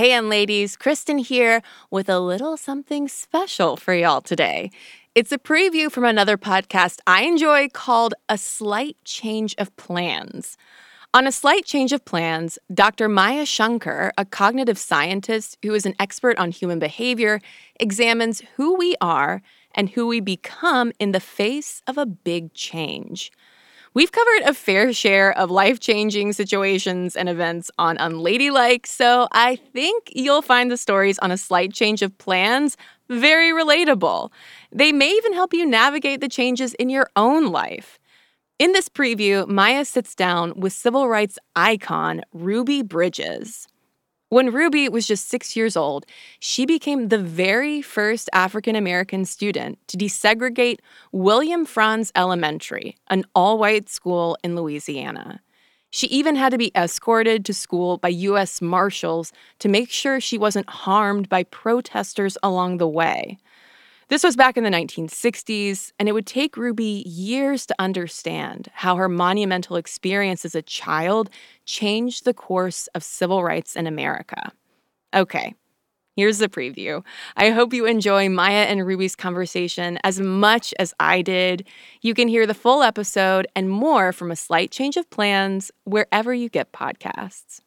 Hey, and ladies, Kristen here with a little something special for y'all today. It's a preview from another podcast I enjoy called A Slight Change of Plans. On A Slight Change of Plans, Dr. Maya Shankar, a cognitive scientist who is an expert on human behavior, examines who we are and who we become in the face of a big change. We've covered a fair share of life changing situations and events on Unladylike, so I think you'll find the stories on a slight change of plans very relatable. They may even help you navigate the changes in your own life. In this preview, Maya sits down with civil rights icon Ruby Bridges. When Ruby was just six years old, she became the very first African American student to desegregate William Frantz Elementary, an all white school in Louisiana. She even had to be escorted to school by U.S. Marshals to make sure she wasn't harmed by protesters along the way. This was back in the 1960s, and it would take Ruby years to understand how her monumental experience as a child changed the course of civil rights in America. Okay, here's the preview. I hope you enjoy Maya and Ruby's conversation as much as I did. You can hear the full episode and more from a slight change of plans wherever you get podcasts.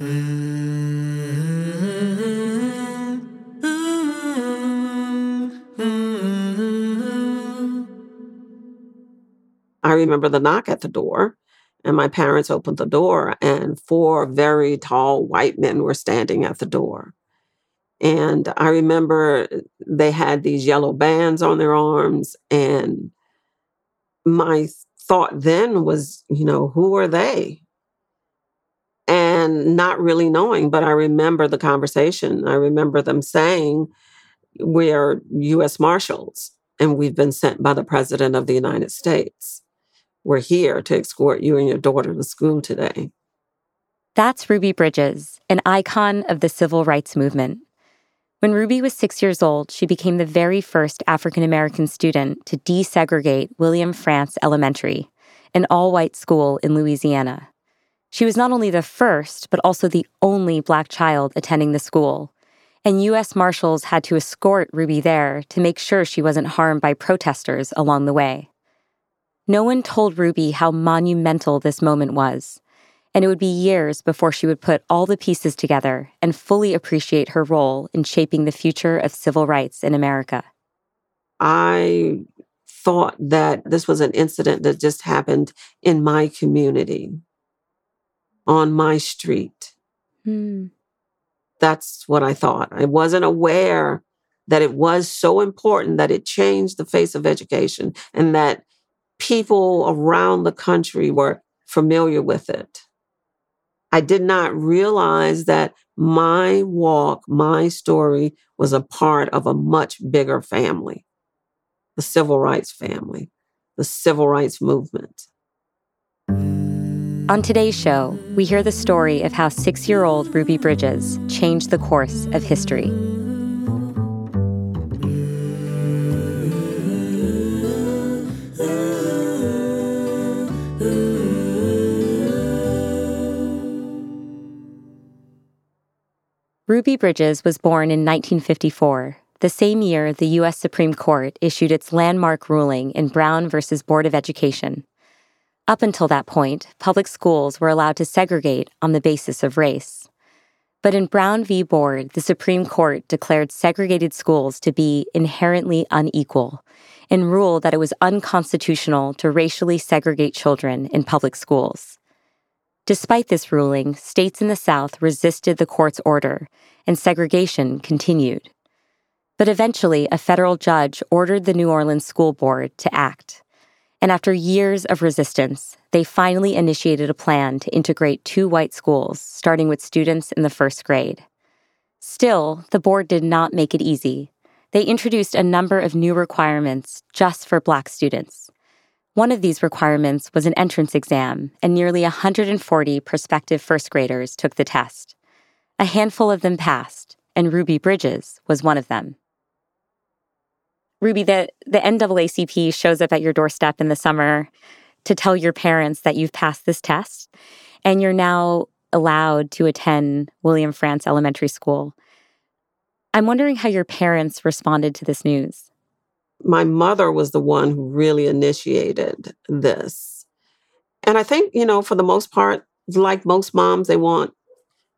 I remember the knock at the door, and my parents opened the door, and four very tall white men were standing at the door. And I remember they had these yellow bands on their arms. And my thought then was, you know, who are they? And not really knowing, but I remember the conversation. I remember them saying, We are US Marshals and we've been sent by the President of the United States. We're here to escort you and your daughter to school today. That's Ruby Bridges, an icon of the civil rights movement. When Ruby was six years old, she became the very first African American student to desegregate William Frantz Elementary, an all white school in Louisiana. She was not only the first, but also the only Black child attending the school. And U.S. Marshals had to escort Ruby there to make sure she wasn't harmed by protesters along the way. No one told Ruby how monumental this moment was, and it would be years before she would put all the pieces together and fully appreciate her role in shaping the future of civil rights in America. I thought that this was an incident that just happened in my community, on my street. Hmm. That's what I thought. I wasn't aware that it was so important that it changed the face of education and that people around the country were familiar with it. I did not realize that my walk, my story was a part of a much bigger family, the civil rights family, the civil rights movement. On today's show, we hear the story of how six year old Ruby Bridges changed the course of history. Ruby Bridges was born in 1954, the same year the U.S. Supreme Court issued its landmark ruling in Brown v. Board of Education. Up until that point, public schools were allowed to segregate on the basis of race. But in Brown v. Board, the Supreme Court declared segregated schools to be inherently unequal and ruled that it was unconstitutional to racially segregate children in public schools. Despite this ruling, states in the South resisted the court's order, and segregation continued. But eventually, a federal judge ordered the New Orleans School Board to act. And after years of resistance, they finally initiated a plan to integrate two white schools, starting with students in the first grade. Still, the board did not make it easy. They introduced a number of new requirements just for Black students. One of these requirements was an entrance exam, and nearly 140 prospective first graders took the test. A handful of them passed, and Ruby Bridges was one of them. Ruby, the, the NAACP shows up at your doorstep in the summer to tell your parents that you've passed this test, and you're now allowed to attend William Frantz Elementary School. I'm wondering how your parents responded to this news. My mother was the one who really initiated this. And I think, you know, for the most part, like most moms, they want,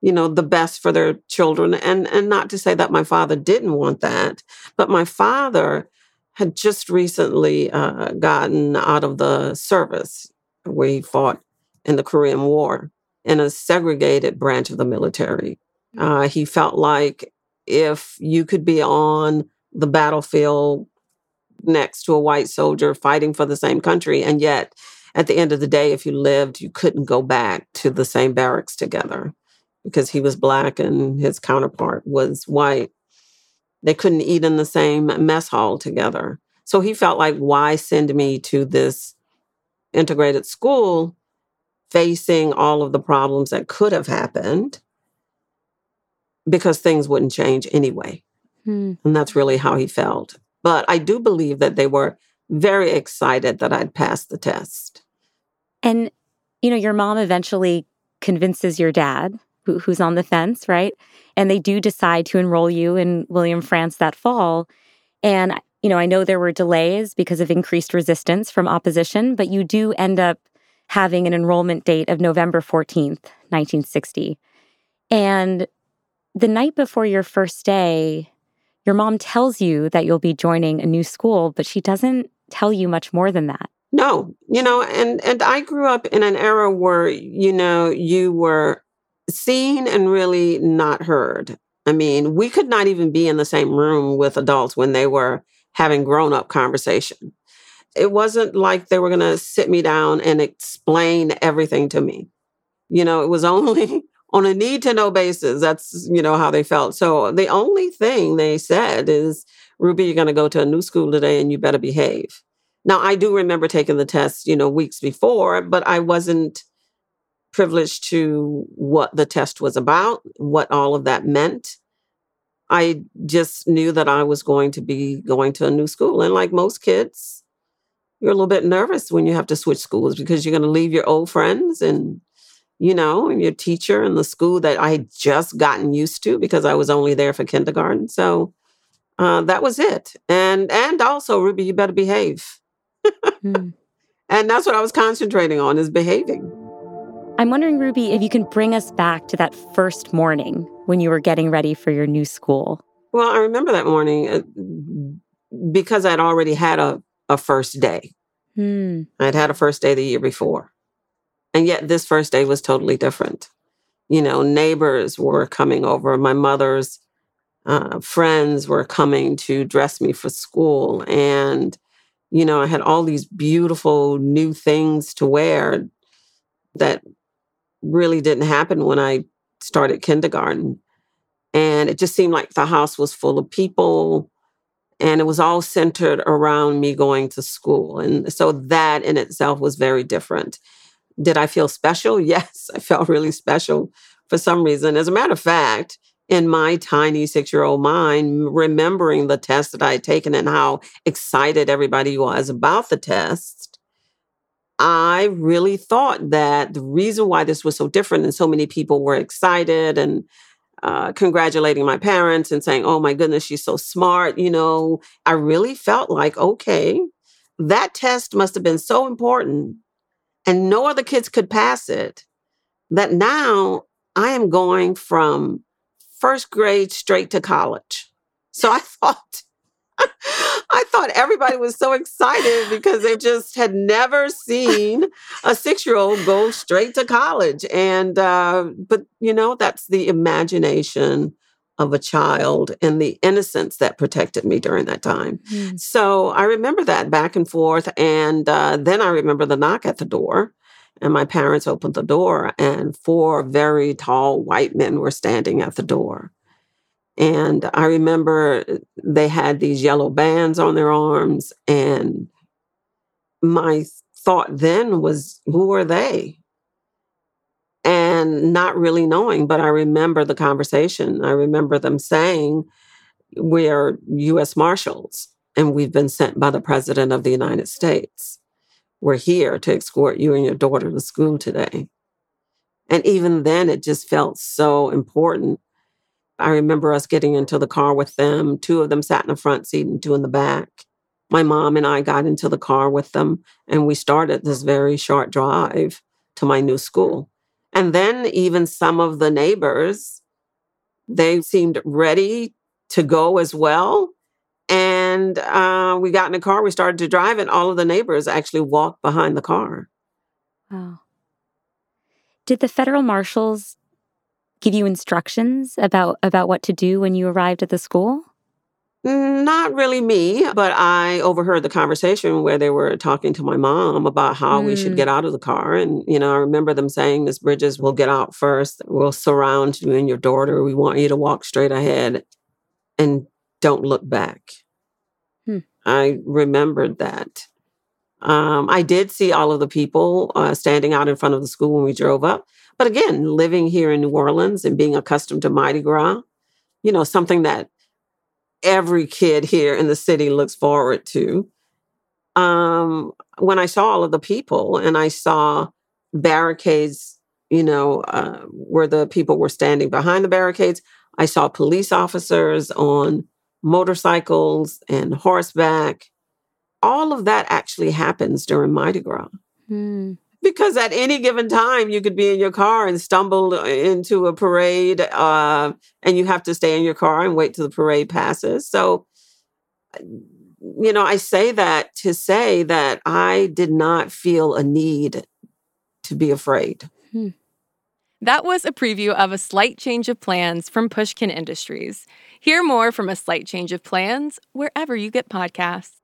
you know, the best for their children. And and not to say that my father didn't want that, but my father had just recently uh, gotten out of the service where he fought in the Korean War in a segregated branch of the military. Mm. Uh, he felt like if you could be on the battlefield next to a white soldier fighting for the same country, and yet at the end of the day, if you lived, you couldn't go back to the same barracks together because he was black and his counterpart was white. They couldn't eat in the same mess hall together. So he felt like, why send me to this integrated school facing all of the problems that could have happened because things wouldn't change anyway. Hmm. And that's really how he felt. But I do believe that they were very excited that I'd passed the test. And, you know, your mom eventually convinces your dad, who, who's on the fence, right? And they do decide to enroll you in William Frantz that fall. And, you know, I know there were delays because of increased resistance from opposition, but you do end up having an enrollment date of November 14th, 1960. And the night before your first day, your mom tells you that you'll be joining a new school, but she doesn't tell you much more than that. No, you know, and and I grew up in an era where you know you were seen and really not heard. I mean, we could not even be in the same room with adults when they were having grown-up conversation. It wasn't like they were going to sit me down and explain everything to me. You know, it was only on a need to know basis. That's, you know, how they felt. So the only thing they said is, Ruby, you're going to go to a new school today and you better behave. Now, I do remember taking the test, you know, weeks before, but I wasn't privileged to what the test was about, what all of that meant. I just knew that I was going to be going to a new school. And like most kids, you're a little bit nervous when you have to switch schools because you're going to leave your old friends and you know, and your teacher and the school that I had just gotten used to because I was only there for kindergarten. So uh, that was it. And and also, Ruby, you better behave. mm. And that's what I was concentrating on is behaving. I'm wondering, Ruby, if you can bring us back to that first morning when you were getting ready for your new school. Well, I remember that morning uh, because I'd already had a, a first day. Hmm. I'd had a first day the year before. And yet this first day was totally different. You know, neighbors were coming over. My mother's uh, friends were coming to dress me for school. And, you know, I had all these beautiful new things to wear that really didn't happen when I started kindergarten. And it just seemed like the house was full of people and it was all centered around me going to school. And so that in itself was very different. Did I feel special? Yes, I felt really special for some reason. As a matter of fact, in my tiny six year old mind, remembering the test that I had taken and how excited everybody was about the test, I really thought that the reason why this was so different and so many people were excited and uh, congratulating my parents and saying, oh my goodness, she's so smart, you know, I really felt like, okay, that test must have been so important and no other kids could pass it, that now I am going from first grade straight to college. So I thought, I thought everybody was so excited because they just had never seen a six year old go straight to college. And, uh, but you know, that's the imagination of a child and the innocence that protected me during that time. Mm. So I remember that back and forth. And uh, then I remember the knock at the door. And my parents opened the door, and four very tall white men were standing at the door. And I remember they had these yellow bands on their arms. And my thought then was, who are they? And not really knowing. But I remember the conversation. I remember them saying, We are US Marshals and we've been sent by the President of the United States. We're here to escort you and your daughter to school today. And even then, it just felt so important. I remember us getting into the car with them. Two of them sat in the front seat and two in the back. My mom and I got into the car with them, and we started this very short drive to my new school. And then, even some of the neighbors, they seemed ready to go as well. And uh, we got in the car, we started to drive, and all of the neighbors actually walked behind the car. Wow. Did the federal marshals give you instructions about about what to do when you arrived at the school? Not really me, but I overheard the conversation where they were talking to my mom about how mm. we should get mm. out of the car. And, you know, I remember them saying, Miss Bridges, we'll get out first. We'll surround you and your daughter. We want you to walk straight ahead and don't look back. Hmm. I remembered that. Um, I did see all of the people uh, standing out in front of the school when we drove up. But again, living here in New Orleans and being accustomed to Mardi Gras, you know, something that every kid here in the city looks forward to. Um, when I saw all of the people and I saw barricades, you know, uh, where the people were standing behind the barricades, I saw police officers on motorcycles and horseback. All of that actually happens during Mardi Gras. Hmm because at any given time you could be in your car and stumble into a parade uh, and you have to stay in your car and wait till the parade passes. So you know i say that to say that i did not feel a need to be afraid. Hmm. that was a preview of a slight change of plans from pushkin industries. Hear more from a slight change of plans wherever you get podcasts